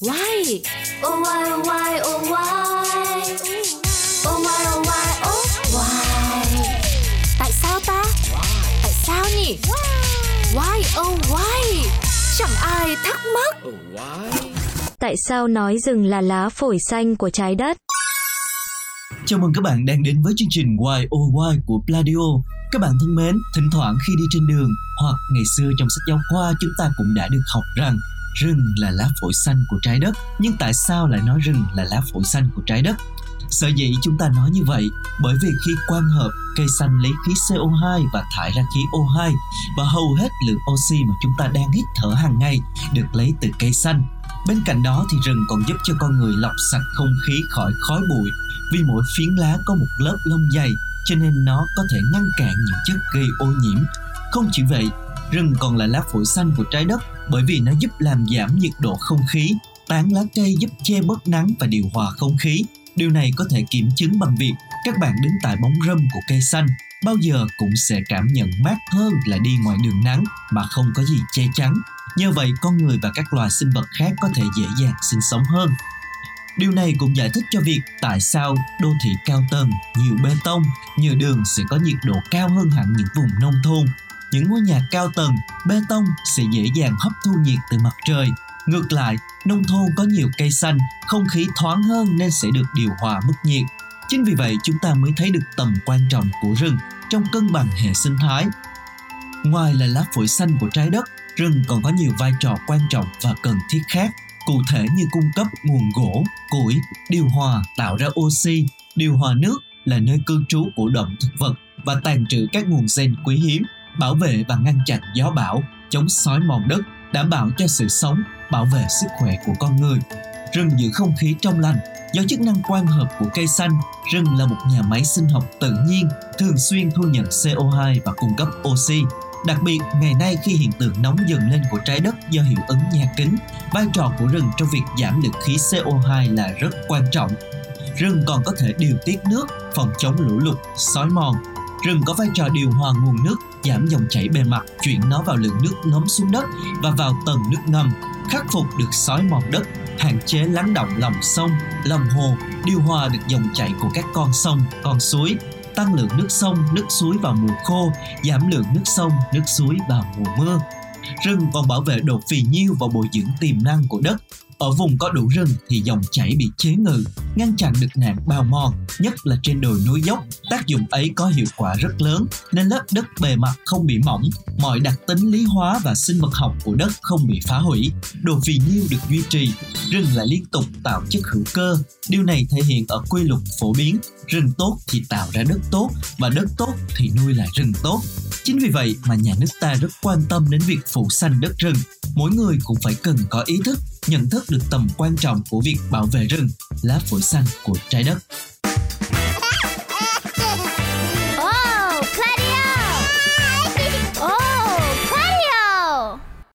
Why? Oh why oh why oh why? Oh why oh why oh why? Tại sao ta? Tại sao nhỉ? Why oh why? Chẳng ai thắc mắc. Tại sao nói rừng là lá phổi xanh của trái đất? Chào mừng các bạn đang đến với chương trình Why Oh Why của Pladio. Các bạn thân mến, thỉnh thoảng khi đi trên đường hoặc ngày xưa trong sách giáo khoa chúng ta cũng đã được học rằng rừng là lá phổi xanh của trái đất. Nhưng tại sao lại nói rừng là lá phổi xanh của trái đất? Sở dĩ chúng ta nói như vậy bởi vì khi quang hợp, cây xanh lấy khí CO2 và thải ra khí O2 và hầu hết lượng oxy mà chúng ta đang hít thở hàng ngày được lấy từ cây xanh. Bên cạnh đó thì rừng còn giúp cho con người lọc sạch không khí khỏi khói bụi vì mỗi phiến lá có một lớp lông dày cho nên nó có thể ngăn cản những chất gây ô nhiễm. Không chỉ vậy, rừng còn là lá phổi xanh của trái đất bởi vì nó giúp làm giảm nhiệt độ không khí, tán lá cây giúp che bớt nắng và điều hòa không khí. Điều này có thể kiểm chứng bằng việc các bạn đứng tại bóng râm của cây xanh bao giờ cũng sẽ cảm nhận mát hơn là đi ngoài đường nắng mà không có gì che chắn. Nhờ vậy con người và các loài sinh vật khác có thể dễ dàng sinh sống hơn. Điều này cũng giải thích cho việc tại sao đô thị cao tầng, nhiều bê tông, nhiều đường sẽ có nhiệt độ cao hơn hẳn những vùng nông thôn. Những ngôi nhà cao tầng, bê tông sẽ dễ dàng hấp thu nhiệt từ mặt trời. Ngược lại, nông thôn có nhiều cây xanh, không khí thoáng hơn nên sẽ được điều hòa mức nhiệt. Chính vì vậy chúng ta mới thấy được tầm quan trọng của rừng trong cân bằng hệ sinh thái. Ngoài là lá phổi xanh của trái đất, rừng còn có nhiều vai trò quan trọng và cần thiết khác cụ thể như cung cấp nguồn gỗ, củi, điều hòa, tạo ra oxy, điều hòa nước là nơi cư trú của động thực vật và tàn trữ các nguồn gen quý hiếm, bảo vệ và ngăn chặn gió bão, chống xói mòn đất, đảm bảo cho sự sống, bảo vệ sức khỏe của con người. Rừng giữ không khí trong lành, do chức năng quang hợp của cây xanh, rừng là một nhà máy sinh học tự nhiên, thường xuyên thu nhận CO2 và cung cấp oxy, Đặc biệt, ngày nay khi hiện tượng nóng dần lên của trái đất do hiệu ứng nhà kính, vai trò của rừng trong việc giảm lượng khí CO2 là rất quan trọng. Rừng còn có thể điều tiết nước, phòng chống lũ lụt, xói mòn. Rừng có vai trò điều hòa nguồn nước, giảm dòng chảy bề mặt, chuyển nó vào lượng nước ngấm xuống đất và vào tầng nước ngầm, khắc phục được sói mòn đất, hạn chế lắng động lòng sông, lòng hồ, điều hòa được dòng chảy của các con sông, con suối, tăng lượng nước sông, nước suối vào mùa khô, giảm lượng nước sông, nước suối vào mùa mưa. Rừng còn bảo vệ độ phì nhiêu và bồi dưỡng tiềm năng của đất, ở vùng có đủ rừng thì dòng chảy bị chế ngự, ngăn chặn được nạn bào mòn, nhất là trên đồi núi dốc. Tác dụng ấy có hiệu quả rất lớn nên lớp đất bề mặt không bị mỏng, mọi đặc tính lý hóa và sinh vật học của đất không bị phá hủy, độ phì nhiêu được duy trì, rừng lại liên tục tạo chất hữu cơ. Điều này thể hiện ở quy luật phổ biến, rừng tốt thì tạo ra đất tốt và đất tốt thì nuôi lại rừng tốt. Chính vì vậy mà nhà nước ta rất quan tâm đến việc phủ xanh đất rừng. Mỗi người cũng phải cần có ý thức nhận thức được tầm quan trọng của việc bảo vệ rừng, lá phổi xanh của trái đất.